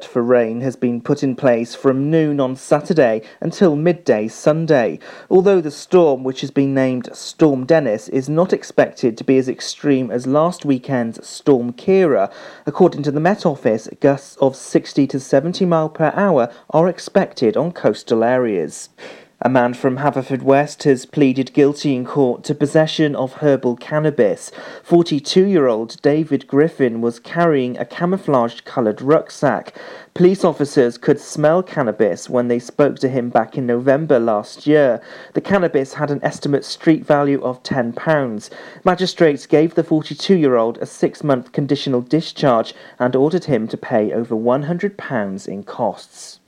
for rain has been put in place from noon on Saturday until midday Sunday. Although the storm, which has been named Storm Dennis, is not expected to be as extreme as last weekend's Storm Ciara. according to the Met Office, gusts of 60 to 70 mile per hour are expected on coastal areas. A man from Haverfordwest has pleaded guilty in court to possession of herbal cannabis. 42 year old David Griffin was carrying a camouflaged coloured rucksack. Police officers could smell cannabis when they spoke to him back in November last year. The cannabis had an estimate street value of £10. Magistrates gave the 42 year old a six month conditional discharge and ordered him to pay over £100 in costs.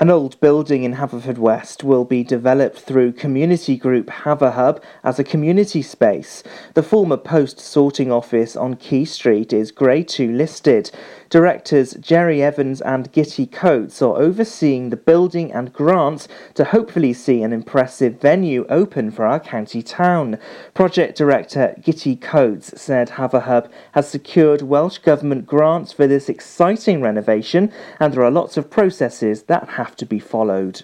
An old building in Haverfordwest will be developed through community group Haverhub as a community space. The former post sorting office on Quay Street is Grade 2 listed. Directors Jerry Evans and Gitty Coates are overseeing the building and grants to hopefully see an impressive venue open for our county town. Project Director Gitty Coates said Haverhub has secured Welsh Government grants for this exciting renovation and there are lots of processes that have to be followed.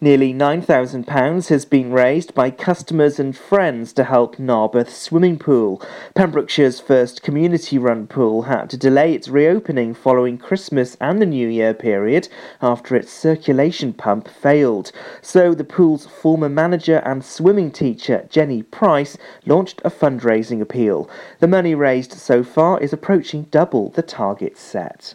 Nearly £9,000 has been raised by customers and friends to help Narberth Swimming Pool. Pembrokeshire's first community run pool had to delay its reopening following Christmas and the New Year period after its circulation pump failed. So the pool's former manager and swimming teacher, Jenny Price, launched a fundraising appeal. The money raised so far is approaching double the target set.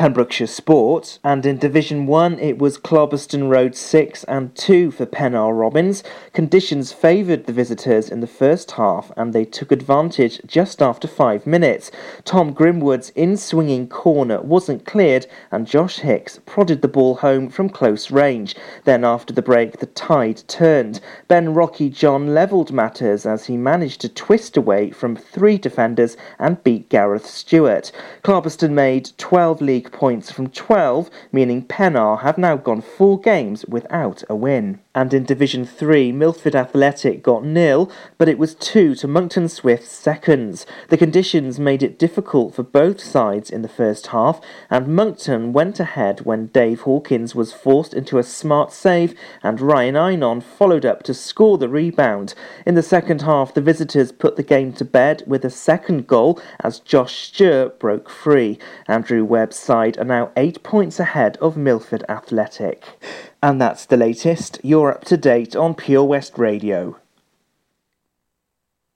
Pembrokeshire Sport, and in Division 1 it was Clarbeston Road 6 and 2 for Pennar Robins. Conditions favoured the visitors in the first half and they took advantage just after 5 minutes. Tom Grimwood's in-swinging corner wasn't cleared and Josh Hicks prodded the ball home from close range. Then after the break the tide turned. Ben Rocky John levelled matters as he managed to twist away from three defenders and beat Gareth Stewart. Clarbeston made 12 league points from 12, meaning Pennar have now gone four games without a win. And in Division 3, Milford Athletic got nil, but it was 2 to Monkton Swift's seconds. The conditions made it difficult for both sides in the first half, and Monkton went ahead when Dave Hawkins was forced into a smart save, and Ryan Einon followed up to score the rebound. In the second half, the visitors put the game to bed with a second goal as Josh Stewart broke free. Andrew Webb's side are now eight points ahead of Milford Athletic. And that's the latest. You're up to date on Pure West Radio.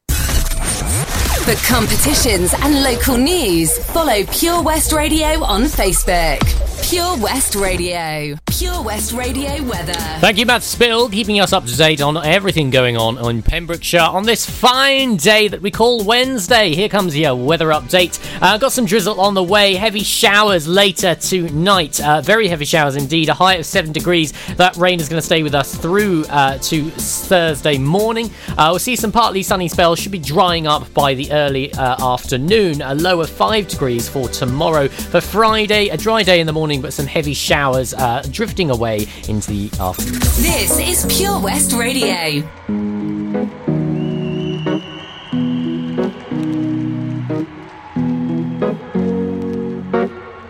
For competitions and local news, follow Pure West Radio on Facebook. Pure West Radio. Pure West Radio weather. Thank you, Matt Spill, keeping us up to date on everything going on in Pembrokeshire on this fine day that we call Wednesday. Here comes your weather update. Uh, got some drizzle on the way, heavy showers later tonight. Uh, very heavy showers indeed, a high of 7 degrees. That rain is going to stay with us through uh, to Thursday morning. Uh, we'll see some partly sunny spells, should be drying up by the early uh, afternoon. A low of 5 degrees for tomorrow. For Friday, a dry day in the morning morning, but some heavy showers uh, drifting away into the afternoon. This is Pure West Radio.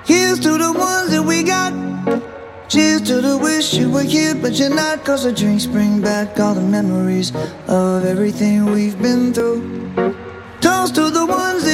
Here's to the ones that we got. Cheers to the wish you were here, but you're not. Cause the drinks bring back all the memories of everything we've been through. Toast to the ones here today. Toast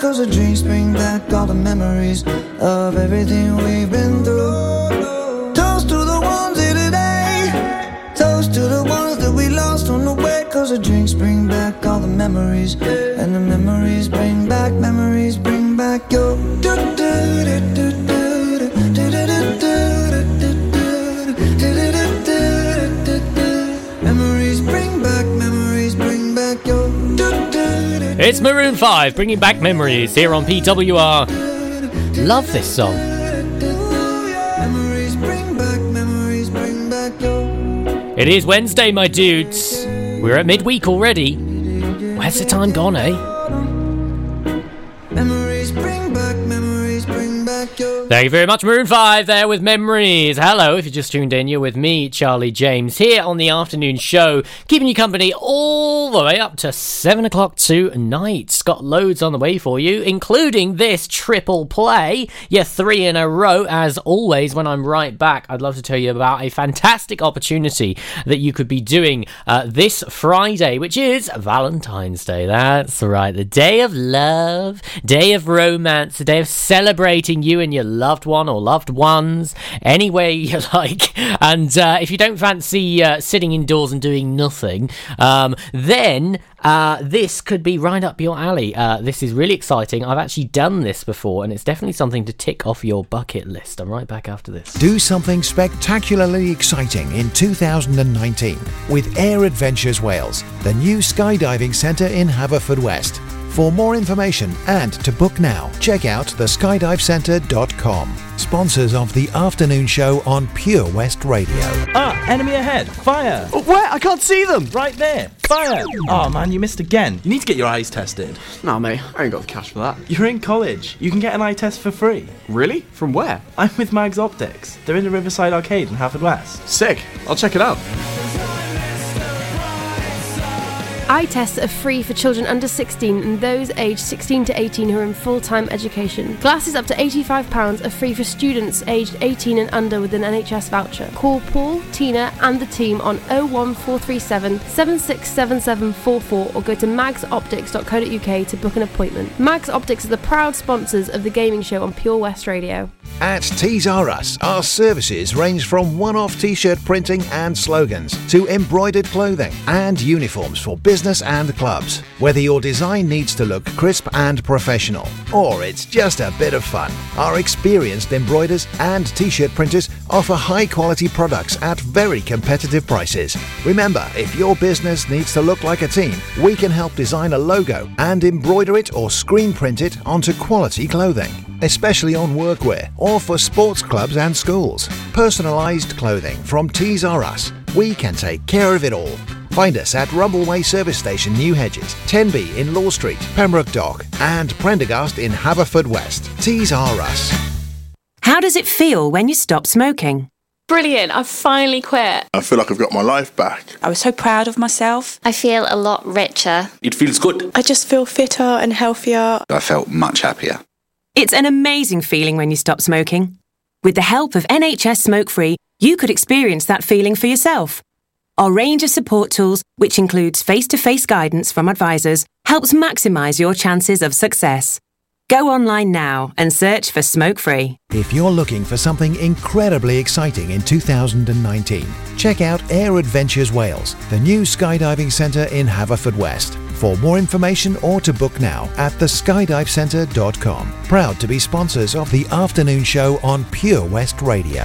Cause the drinks bring back all the memories of everything we've been through. Toast to the ones here today. Toast to the ones that we lost on the way. Cause the drinks bring back all the memories. And the memories bring back, memories bring back your. It's Maroon 5 bringing back memories here on PWR. Love this song. Memories bring back, memories bring back. It is Wednesday, my dudes. We're at midweek already. Where's the time gone, eh? Thank you very much, Maroon 5 there with Memories. Hello, if you just tuned in, you're with me, Charlie James, here on the afternoon show, keeping you company all the way up to 7 o'clock tonight. Got loads on the way for you, including this triple play. Yeah, three in a row, as always, when I'm right back. I'd love to tell you about a fantastic opportunity that you could be doing uh, this Friday, which is Valentine's Day. That's right, the day of love, day of romance, the day of celebrating you and your loved one or loved ones, any way you like. And uh, if you don't fancy uh, sitting indoors and doing nothing, um, then uh, this could be right up your alley. Uh, this is really exciting. I've actually done this before, and it's definitely something to tick off your bucket list. I'm right back after this. Do something spectacularly exciting in 2019 with Air Adventures Wales, the new skydiving centre in Haverfordwest. For more information and to book now, check out theskydivecentre.com. Sponsors of the afternoon show on Pure West Radio. Ah, enemy ahead. Fire. Oh, Where? I can't see them. Right there. Fire. Oh man, you missed again. You need to get your eyes tested. Nah, mate, I ain't got the cash for that. You're in college. You can get an eye test for free. Really? From where? I'm with Mags Optics. They're in the Riverside Arcade in Halford West. Sick. I'll check it out. Eye tests are free for children under 16 and those aged 16 to 18 who are in full time education. Glasses up to £85 are free for students aged 18 and under with an NHS voucher. Call Paul, Tina, and the team on 01437 767744 or go to magsoptics.co.uk to book an appointment. Mags Optics are the proud sponsors of the gaming show on Pure West Radio. At Tees R Us, our services range from one off t shirt printing and slogans to embroidered clothing and uniforms for business and clubs. Whether your design needs to look crisp and professional, or it's just a bit of fun, our experienced embroiders and t shirt printers offer high quality products at very competitive prices. Remember, if your business needs to look like a team, we can help design a logo and embroider it or screen print it onto quality clothing especially on workwear or for sports clubs and schools. Personalised clothing from Tees R Us. We can take care of it all. Find us at Rumbleway Service Station, New Hedges, 10B in Law Street, Pembroke Dock, and Prendergast in Haverfordwest. Tees R Us. How does it feel when you stop smoking? Brilliant, I've finally quit. I feel like I've got my life back. I was so proud of myself. I feel a lot richer. It feels good. I just feel fitter and healthier. I felt much happier. It's an amazing feeling when you stop smoking. With the help of NHS Smoke Free, you could experience that feeling for yourself. Our range of support tools, which includes face to face guidance from advisors, helps maximise your chances of success. Go online now and search for Smoke Free. If you're looking for something incredibly exciting in 2019, check out Air Adventures Wales, the new skydiving centre in Haverfordwest. For more information or to book now at theskydivecentre.com. Proud to be sponsors of the afternoon show on Pure West Radio.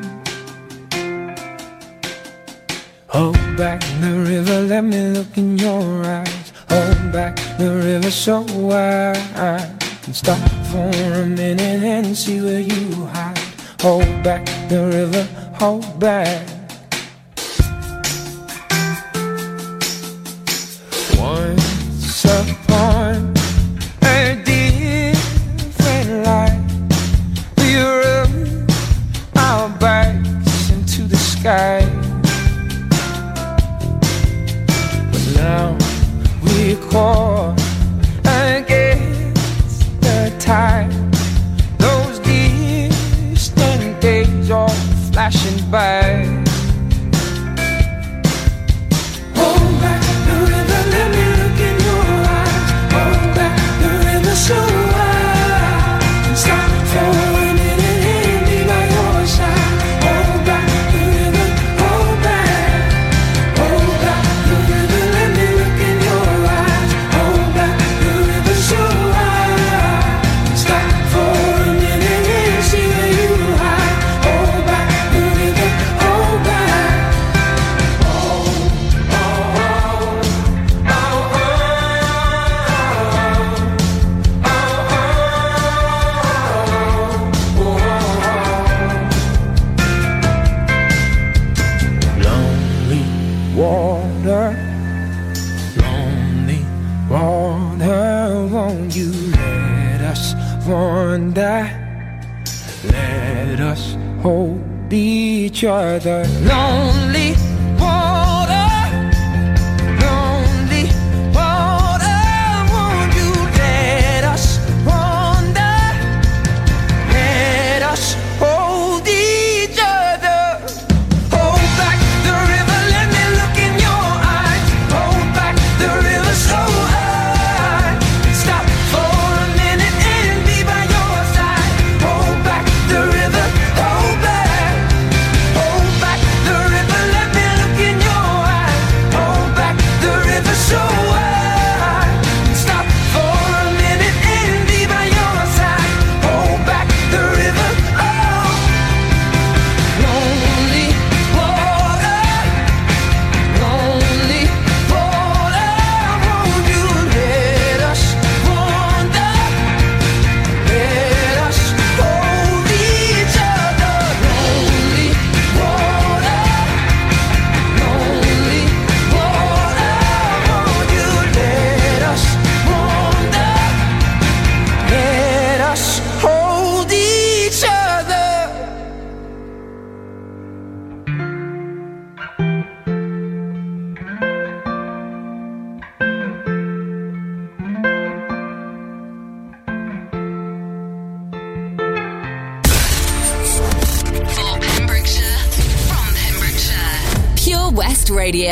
Hold back the river, let me look in your eyes. Hold back the river so wide. And stop for a minute and see where you hide. Hold back the river, hold back. Bye. by.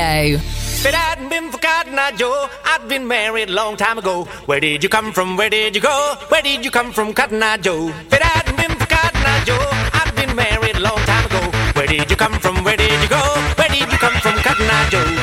show. If I'd been for I Joe, I'd been married a long time ago. Where did you come from? Where did you go? Where did you come from, Cotton Eye Joe? If I'd been for I Joe, I'd been married a long time ago. Where did you come from? Where did you go? Where did you come from, Cotton Eye Joe?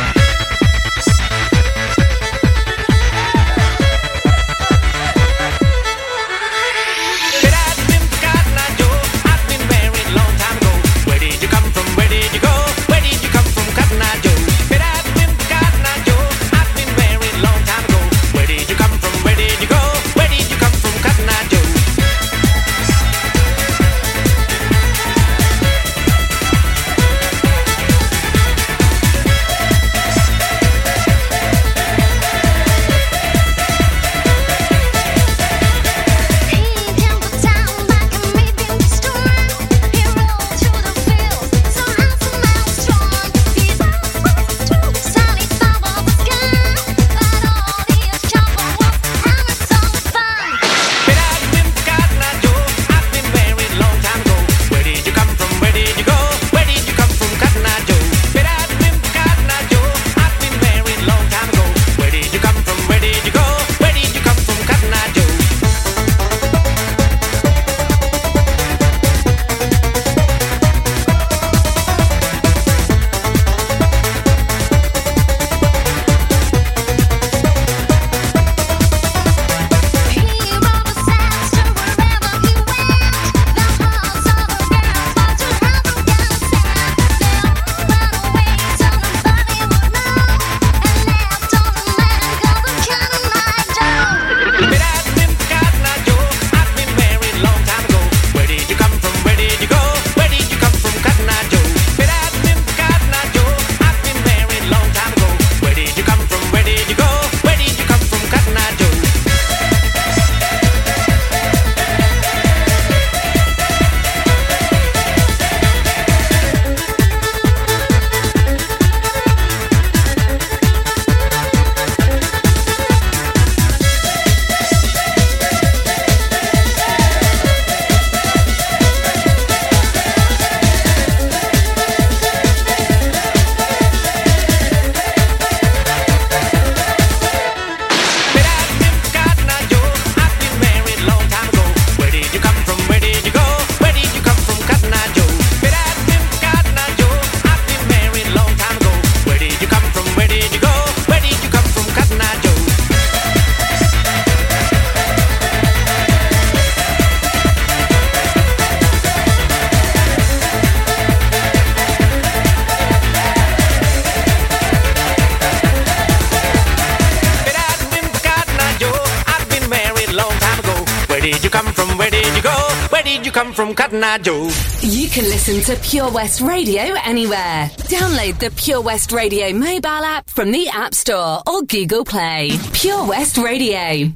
Did you come from, Cotton Eye Joe? You can listen to Pure West Radio anywhere. Download the Pure West Radio mobile app from the App Store or Google Play. Pure West Radio.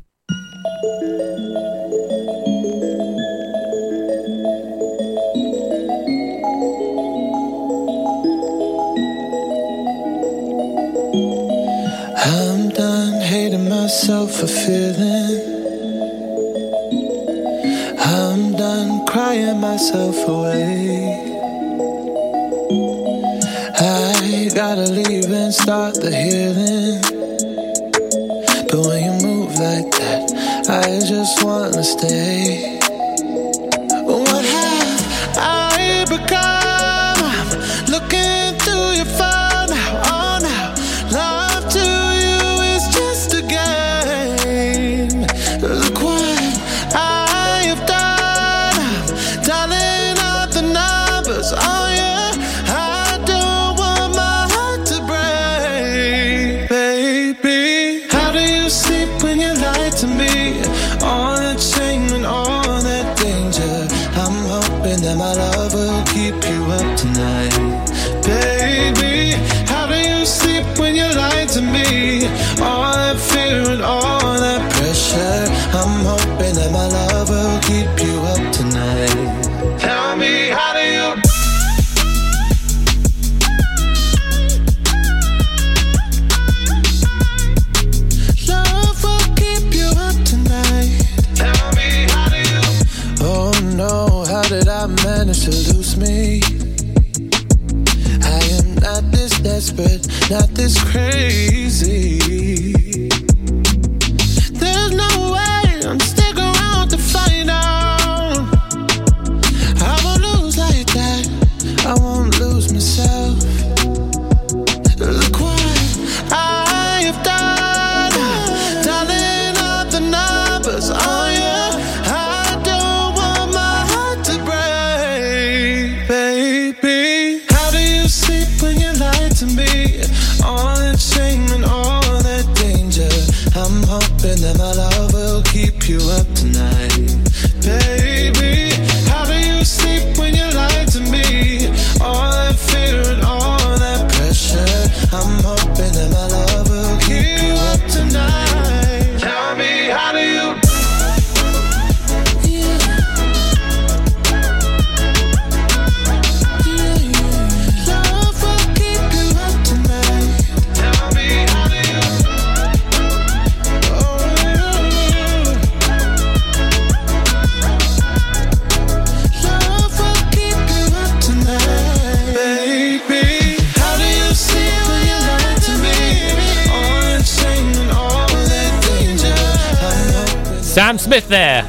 I'm done hating myself for feeling. Crying myself away. I gotta leave and start the healing. But when you move like that, I just wanna stay. I manage to lose me? I am not this desperate, not this crazy. Smith there.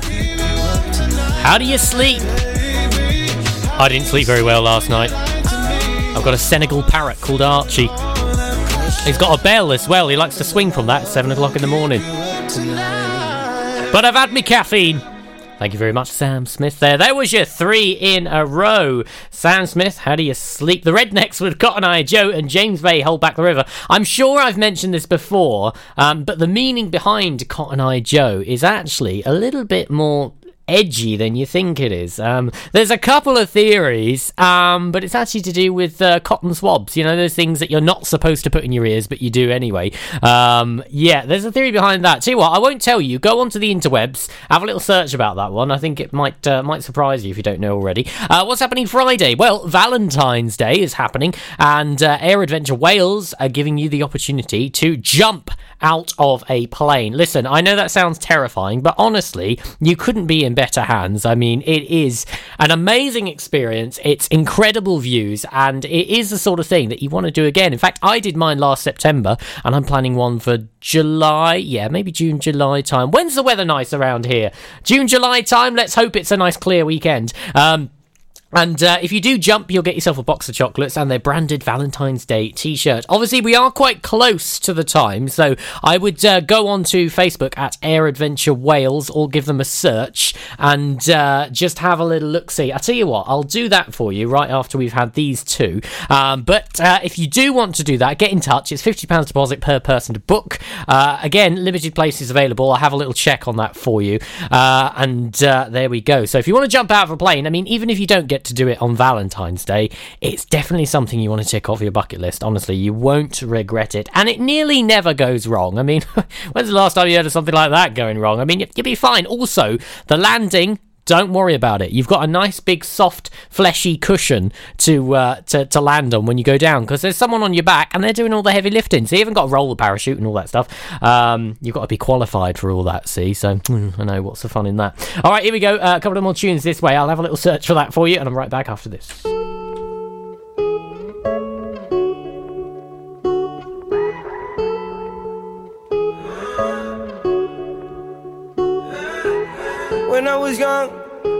How do you sleep? I didn't sleep very well last night. I've got a Senegal parrot called Archie. He's got a bell as well. He likes to swing from that at 7 o'clock in the morning. But I've had me caffeine. Thank you very much, Sam Smith. There, there was your three in a row. Sam Smith, how do you sleep? The Rednex with Cotton Eye Joe and James Bay hold back the river. I'm sure I've mentioned this before, um, but the meaning behind Cotton Eye Joe is actually a little bit more edgy than you think it is. Um, there's a couple of theories, um, but it's actually to do with uh, cotton swabs. You know, those things that you're not supposed to put in your ears, but you do anyway. Um, yeah, there's a theory behind that. You what, I won't tell you. Go onto the interwebs, have a little search about that one. I think it might uh, might surprise you if you don't know already. Uh, what's happening Friday? Well, Valentine's Day is happening, and uh, Air Adventure Wales are giving you the opportunity to jump out of a plane. Listen, I know that sounds terrifying, but honestly, you couldn't be in better hands. I mean, it is an amazing experience. It's incredible views, and it is the sort of thing that you want to do again. In fact, I did mine last September, and I'm planning one for July. Yeah, maybe June, July time. When's the weather nice around here? June, July time. Let's hope it's a nice clear weekend. Um, And uh, if you do jump, you'll get yourself a box of chocolates and their branded Valentine's Day t shirt. Obviously, we are quite close to the time, so I would uh, go on to Facebook at Air Adventure Wales or give them a search and uh, just have a little look see. I tell you what, I'll do that for you right after we've had these two. Um, but uh, if you do want to do that, get in touch. It's £50 deposit per person to book. Uh, again, limited places available. I'll have a little check on that for you. Uh, and there we go. So if you want to jump out of a plane, I mean, even if you don't get to do it on Valentine's Day, it's definitely something you want to tick off your bucket list. Honestly, you won't regret it. And it nearly never goes wrong. I mean, when's the last time you heard of something like that going wrong? I mean, you'll be fine. Also, the landing don't worry about it. You've got a nice big soft fleshy cushion to uh, to, to land on when you go down because there's someone on your back and they're doing all the heavy lifting. So you haven't got a roller parachute and all that stuff. Um, you've got to be qualified for all that. See, so mm, I know what's the fun in that. All right, here we go. Uh, a couple of more tunes this way. I'll have a little search for that for you, and I'm right back after this. When I was young,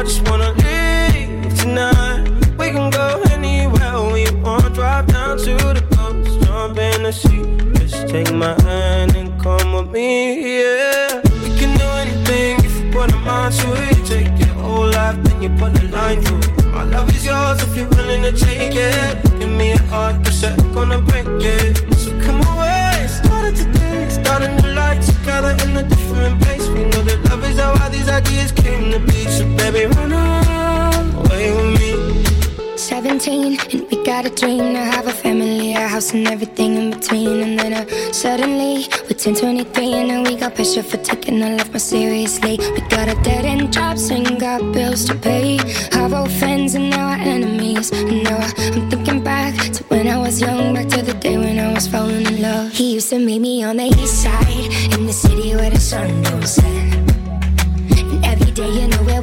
I just wanna leave tonight. We can go anywhere we want. Drive down to the coast, jump in the sea. Just take my hand and come with me, yeah. We can do anything if you put a mind to it. Take your whole life, then you put a line through it. My love is yours if you're willing to take it. Give me a heart, cause I'm gonna break it. So come away, started today. Life together in a different place. We know that love is how all these ideas came to be. So baby, run away with me. 17 and we got a dream to have a family, a house and everything in between. And then uh, suddenly we're 10, 23 and now we got pressure for taking our life more seriously. We got a dead end jobs and got bills to pay. Our old friends and now our enemies. And now I'm thinking back to when I was young, back to the day when I was falling in love. He used to meet me on the east side in the city where the sun don't set. And every day, you know where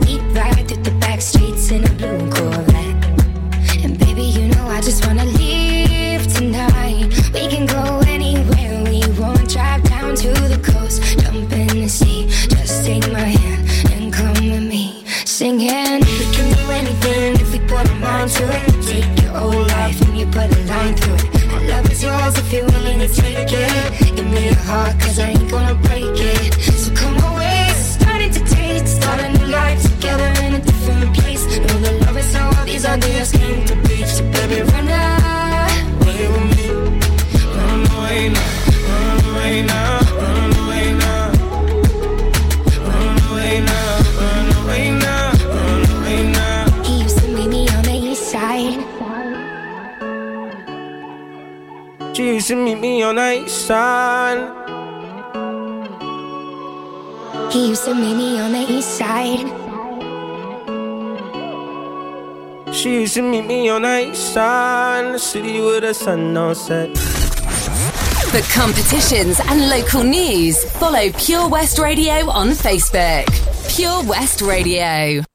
heart, cause I ain't gonna break it. So come away, starting to taste. Start a new life together in a different place. Know the love is how all these ideas came to be. So baby, run away with me. Run away now, run away now, run away now. Run away now, run away now, run away now. He used to meet me on the east side. She used to meet me on the east side. Used to meet me on the east side. She used to meet me on the east side in the city with the sun on set. For competitions and local news, follow Pure West Radio on Facebook. Pure West Radio.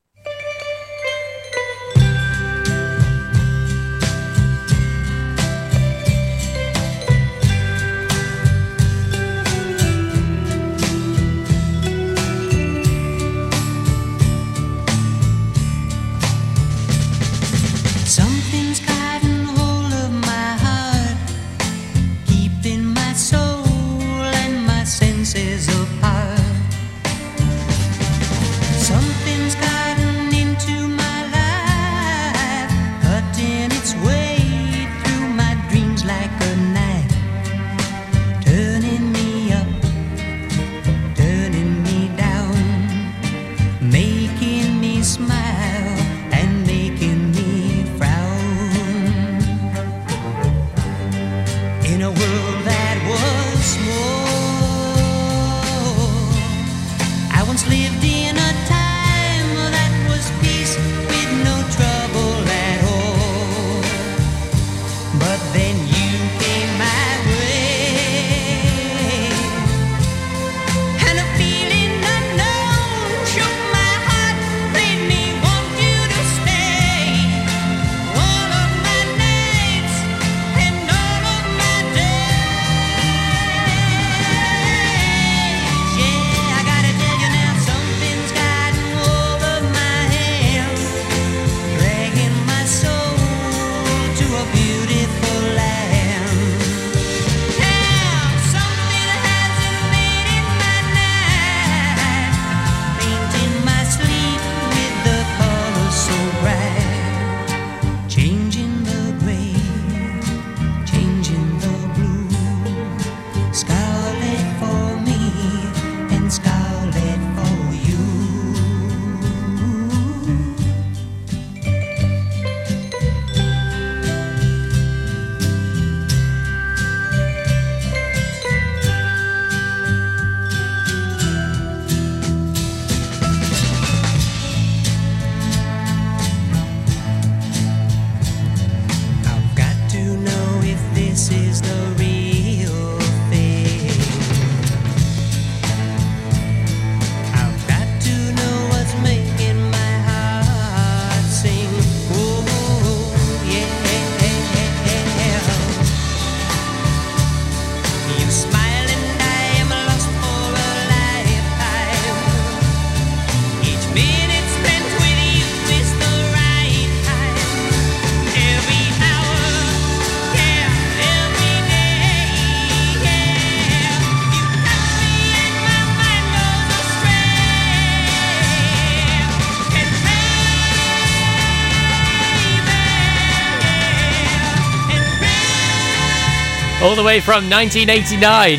All the way from 1989.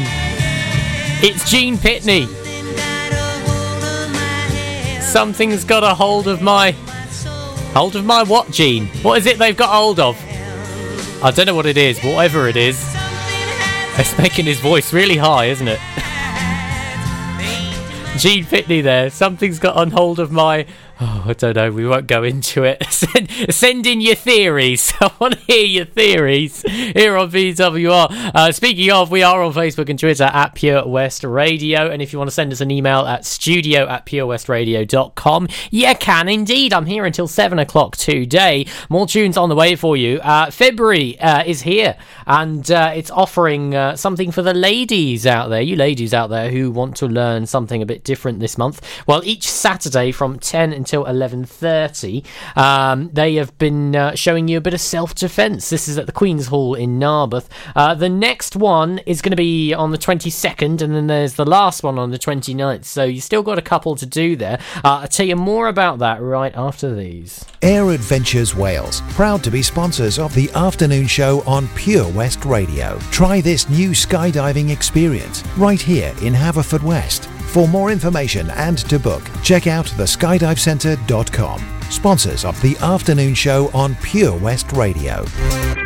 It's Gene Pitney. Something's got a hold of my. Hold of my what, Gene? What is it they've got hold of? I don't know what it is, whatever it is. It's making his voice really high, isn't it? Gene Pitney there. Something's got on hold of my. Oh, I don't know. We won't go into it. send, send in your theories. I want to hear your theories here on VWR. Uh, speaking of, we are on Facebook and Twitter at Pure West Radio. And if you want to send us an email at studio at purewestradio.com, you can indeed. I'm here until 7 o'clock today. More tunes on the way for you. Uh, February uh, is here and uh, it's offering uh, something for the ladies out there, you ladies out there who want to learn something a bit different this month. Well, each Saturday from 10 until 11.30, um, they have been uh, showing you a bit of self-defence. This is at the Queen's Hall in Narberth. Uh, the next one is going to be on the 22nd, and then there's the last one on the 29th. So you still got a couple to do there. Uh, I'll tell you more about that right after these. Air Adventures Wales, proud to be sponsors of the afternoon show on Pure West Radio. Try this new skydiving experience right here in Haverfordwest. For more information and to book, check out theskydivecentre.com. Sponsors of the afternoon show on Pure West Radio.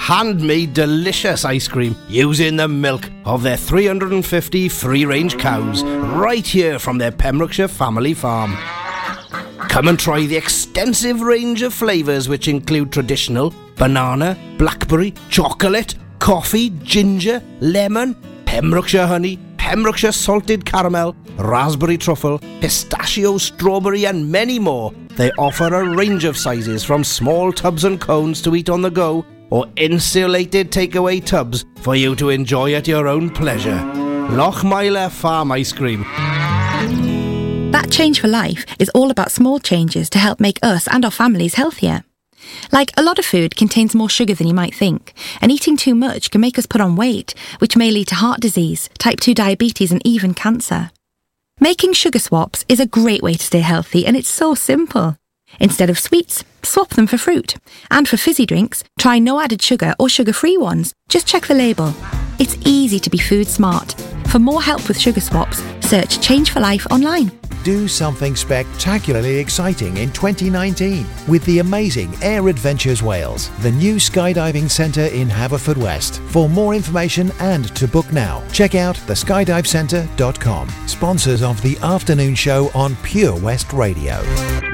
Handmade delicious ice cream using the milk of their 350 free range cows right here from their Pembrokeshire family farm. Come and try the extensive range of flavours which include traditional, banana, blackberry, chocolate, coffee, ginger, lemon, Pembrokeshire honey, Pembrokeshire salted caramel, raspberry truffle, pistachio, strawberry, and many more. They offer a range of sizes from small tubs and cones to eat on the go or insulated takeaway tubs for you to enjoy at your own pleasure. Lochmeyler Farm Ice Cream. That change for life is all about small changes to help make us and our families healthier. Like a lot of food contains more sugar than you might think, and eating too much can make us put on weight, which may lead to heart disease, type 2 diabetes, and even cancer. Making sugar swaps is a great way to stay healthy, and it's so simple. Instead of sweets, swap them for fruit. And for fizzy drinks, try no added sugar or sugar free ones. Just check the label. It's easy to be food smart. For more help with sugar swaps, search Change for Life online. Do something spectacularly exciting in 2019 with the amazing Air Adventures Wales, the new skydiving centre in Haverfordwest. For more information and to book now, check out theskydivecentre.com. Sponsors of the afternoon show on Pure West Radio.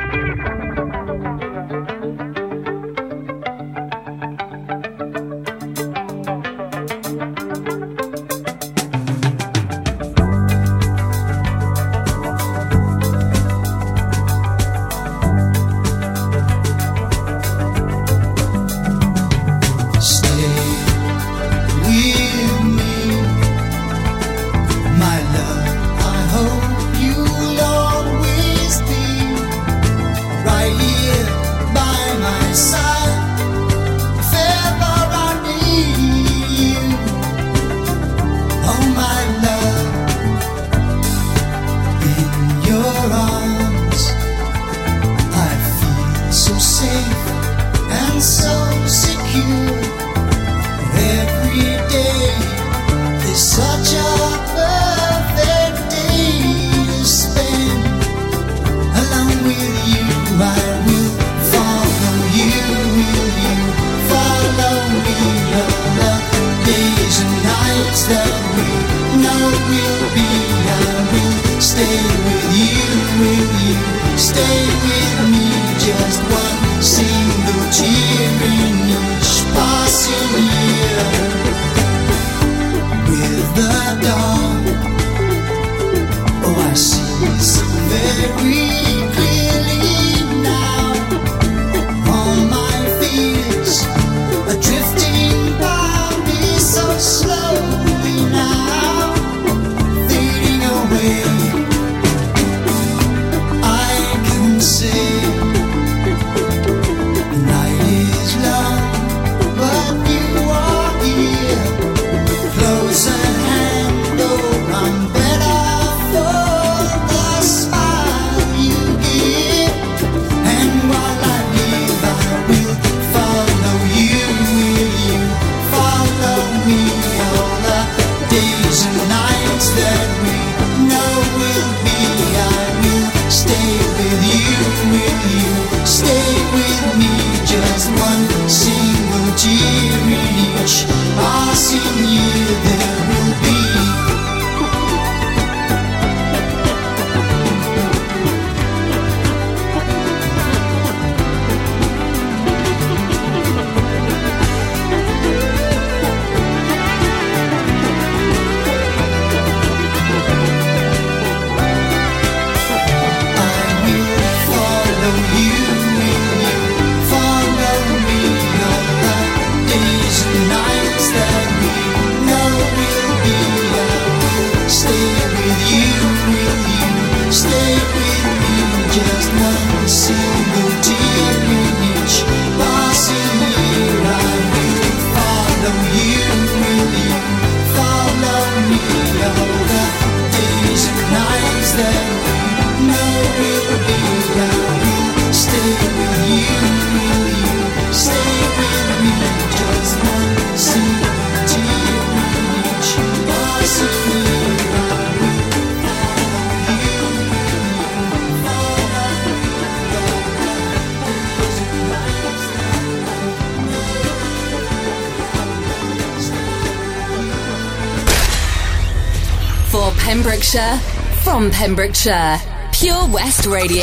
From Pembrokeshire, Pure West Radio.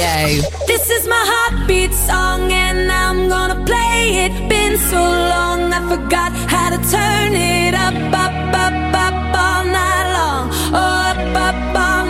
This is my heartbeat song, and I'm gonna play it. Been so long, I forgot how to turn it up, up, up, up all night long. Oh, up, up, up.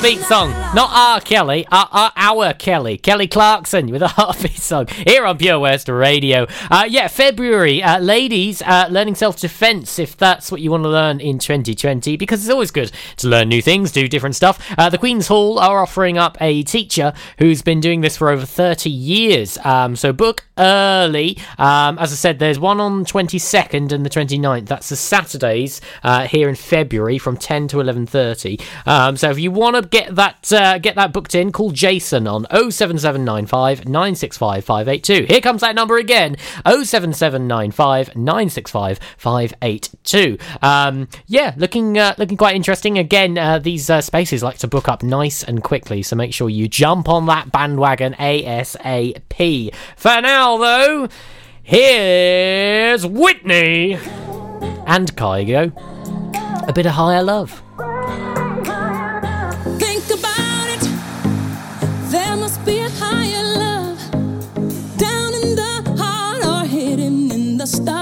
Heartbeat Song. Not our Kelly, our, our, our Kelly. Kelly Clarkson with a Heartbeat Song here on Pure West Radio. Uh, yeah, February. Uh, ladies, uh, learning self defense if that's what you want to learn in 2020, because it's always good to learn new things, do different stuff. Uh, the Queen's Hall are offering up a teacher who's been doing this for over 30 years. Um, so book early. Um, as I said, there's one on 22nd and the 29th. That's the Saturdays uh, here in February from 10 to 11:30. Um, so if you want to get that uh, get that booked in, call Jason on 07795 965 582. Here comes that number again 07795 965 582. Um, yeah, looking uh, looking quite interesting. Again, uh, these uh, spaces like to book up nice and quickly, so make sure you jump on that bandwagon ASAP. For now, though, here's Whitney and Kygo. A bit of higher love. Hidden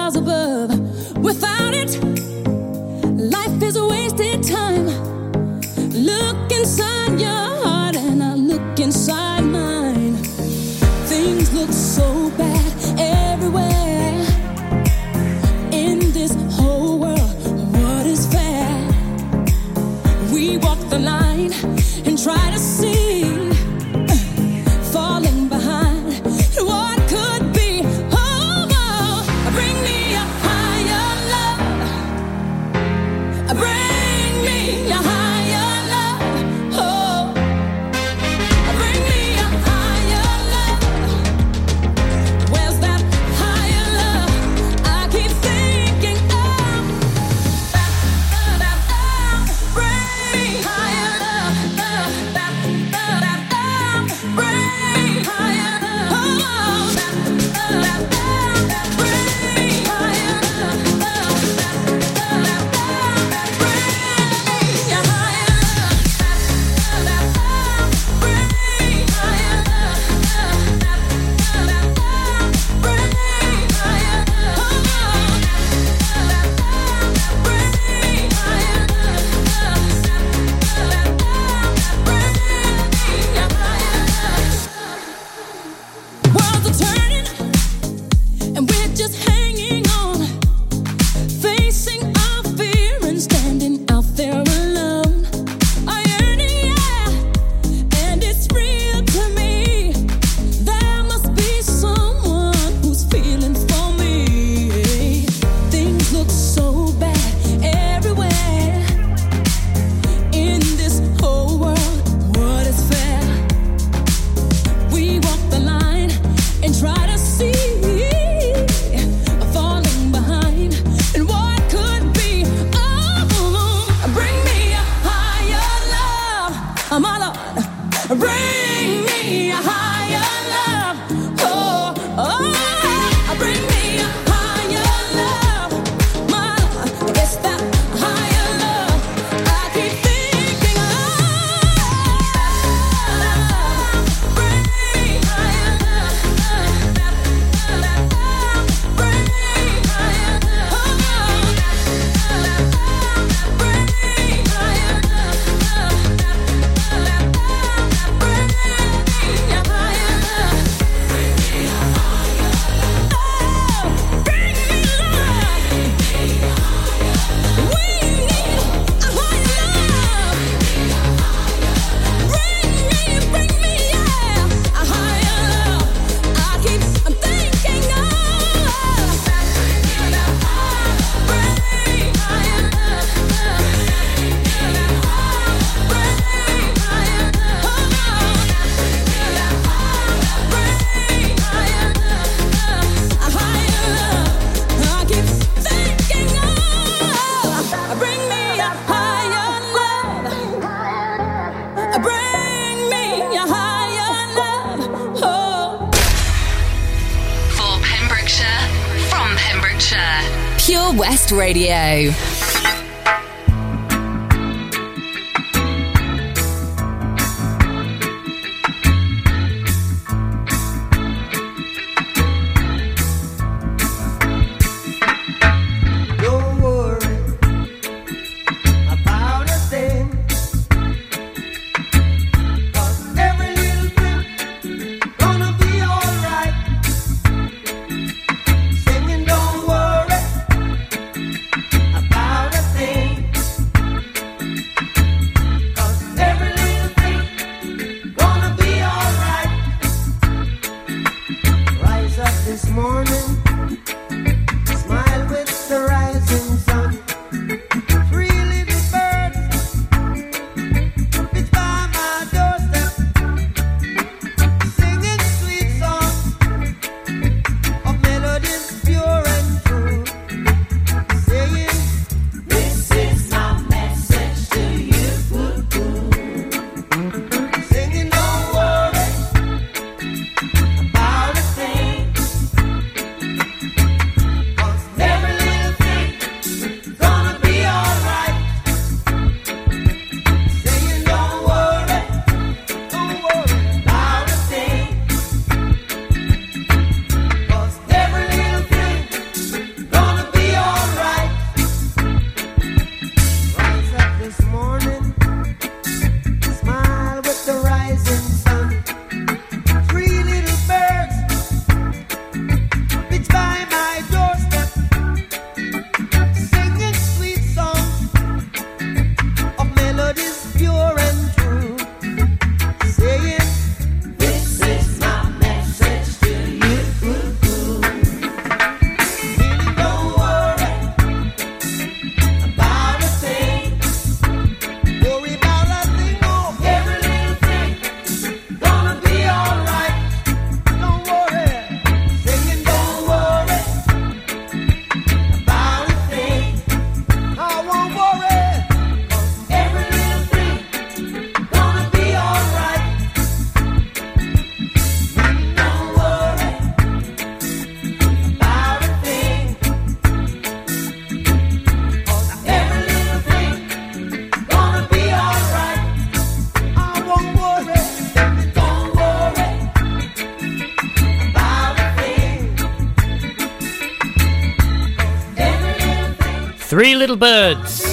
Little Birds.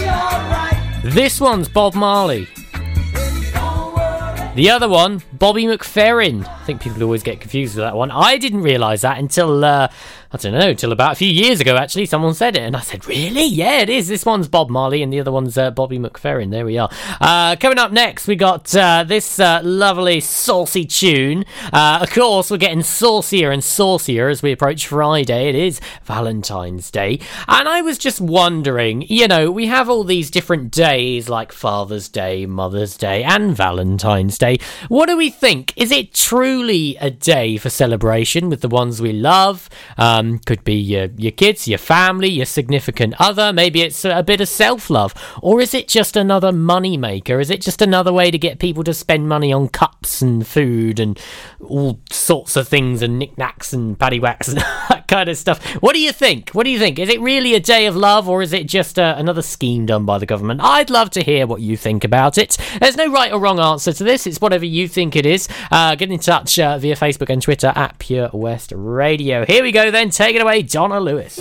This one's Bob Marley. The other one, Bobby McFerrin. I think people always get confused with that one. I didn't realise that until, uh, I don't know, till about a few years ago, actually. Someone said it, and I said, Really? Yeah, it is. This one's Bob Marley, and the other one's uh, Bobby McFerrin. There we are. Uh, coming up next, we got uh, this uh, lovely saucy tune. Uh, of course, we're getting saucier and saucier as we approach Friday. It is Valentine's Day. And I was just wondering, you know, we have all these different days like Father's Day, Mother's Day, and Valentine's Day. What do we think? Is it truly a day for celebration with the ones we love? Um, could be your, your kids, your family, your significant other. Maybe it's a bit of self love. Or is it just another money maker? Is it just another way to get people to spend money on cups and food and all sorts of things and knickknacks and paddywhacks kind of stuff? What do you think? What do you think? Is it really a day of love or is it just uh, another scheme done by the government? I'd love to hear what you think about it. There's no right or wrong answer to this. It's whatever you think it is. Uh, get in touch uh, via Facebook and Twitter at Pure West Radio. Here we go then. Take it away, Donna Lewis.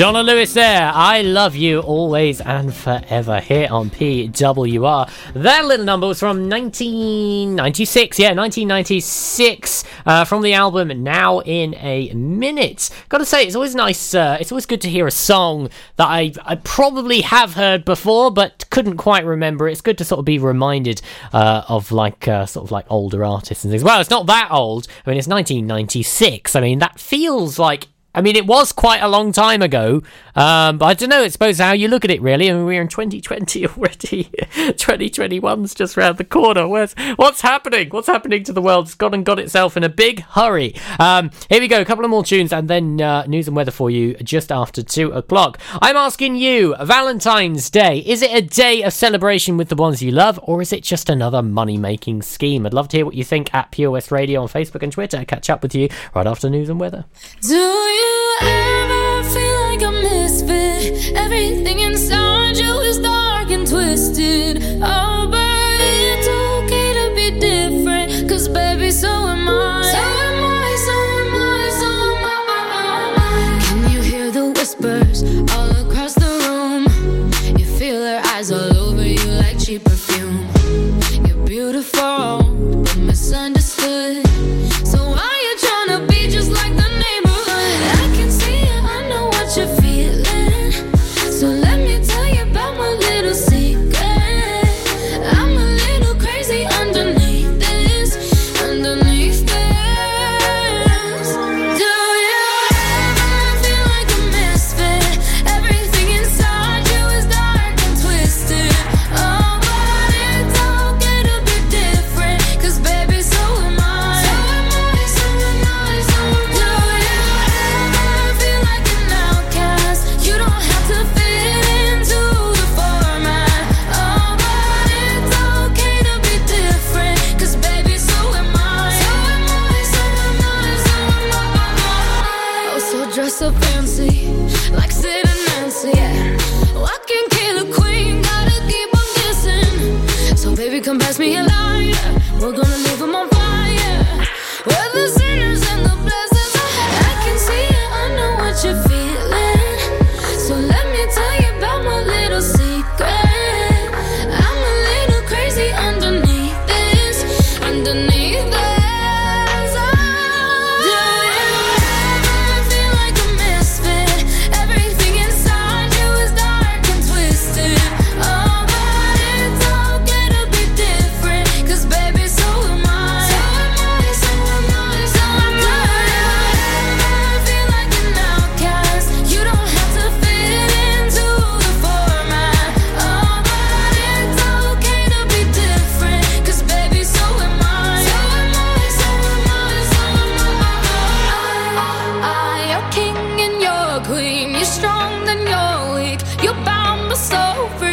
Donna Lewis there. I love you always and forever here on PWR. That little number was from 1996. Yeah, 1996 uh, from the album Now in a Minute. Gotta say, it's always nice. Uh, it's always good to hear a song that I, I probably have heard before but couldn't quite remember. It's good to sort of be reminded uh, of like uh, sort of like older artists and things. Well, it's not that old. I mean, it's 1996. I mean, that feels like I mean, it was quite a long time ago, um, but I don't know. It's suppose how you look at it, really. I mean, we're in 2020 already. 2021's just round the corner. Where's, what's happening? What's happening to the world? It's gone and got itself in a big hurry. Um, here we go. A couple of more tunes and then uh, news and weather for you just after two o'clock. I'm asking you, Valentine's Day, is it a day of celebration with the ones you love, or is it just another money making scheme? I'd love to hear what you think at Pure West Radio on Facebook and Twitter. Catch up with you right after news and weather. Do you ever feel like a misfit? Everything inside you is dark and twisted. Oh, but it's okay to be different. Cause baby, so am I. So am I, so am I, so am I. Can you hear the whispers all across the room? You feel her eyes all over you like cheap perfume. You're beautiful, but misunderstood. Strong and you're weak. You're bound but so free.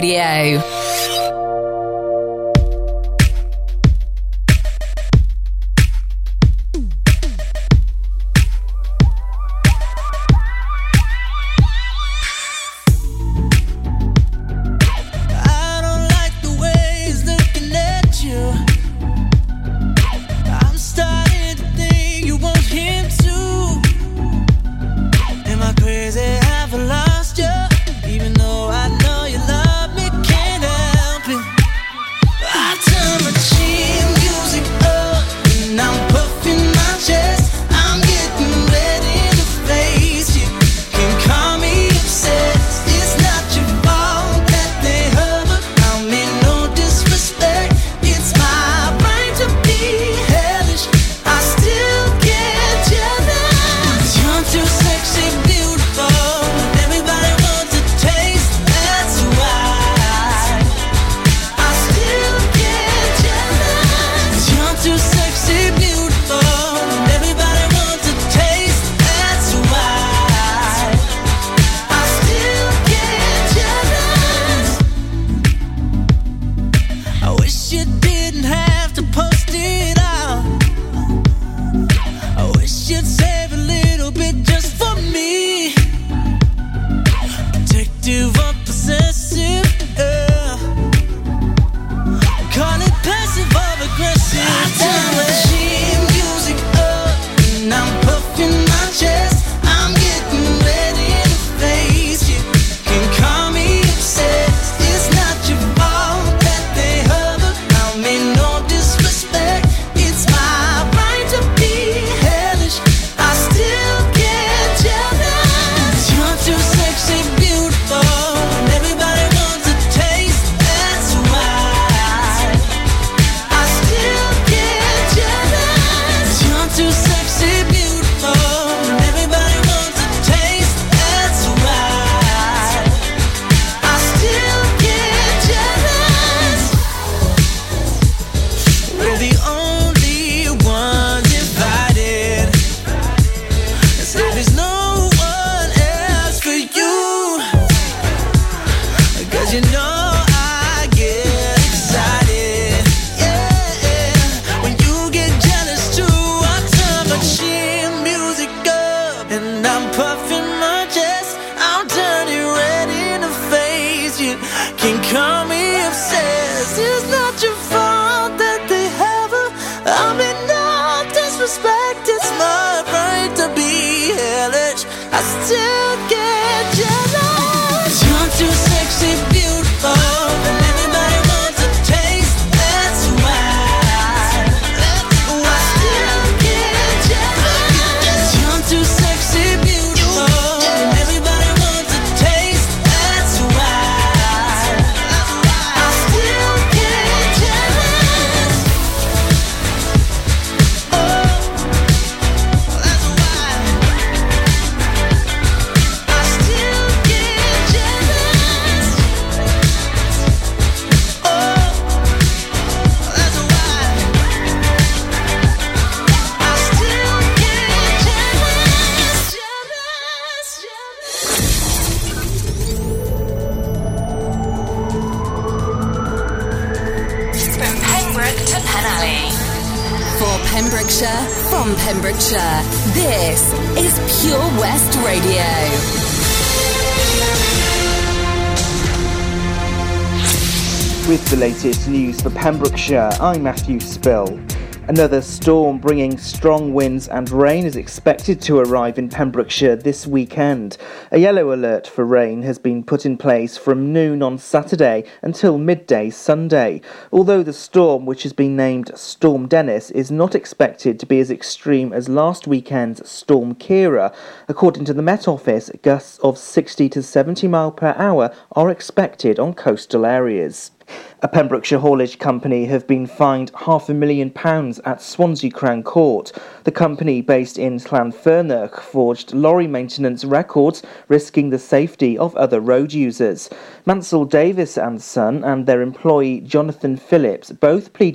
Radio. Latest news for Pembrokeshire, I'm Matthew Spill. Another storm bringing strong winds and rain is expected to arrive in Pembrokeshire this weekend. A yellow alert for rain has been put in place from noon on Saturday until midday Sunday. Although the storm, which has been named Storm Dennis, is not expected to be as extreme as last weekend's Storm Ciara, according to the Met Office, gusts of 60 to 70 mile per hour are expected on coastal areas. A Pembrokeshire haulage company have been fined half a million pounds at Swansea Crown Court. The company, based in Llanfyrnach, forged lorry maintenance records, risking the safety of other road users. Mansel Davies and Son and their employee Jonathan Phillips both pleaded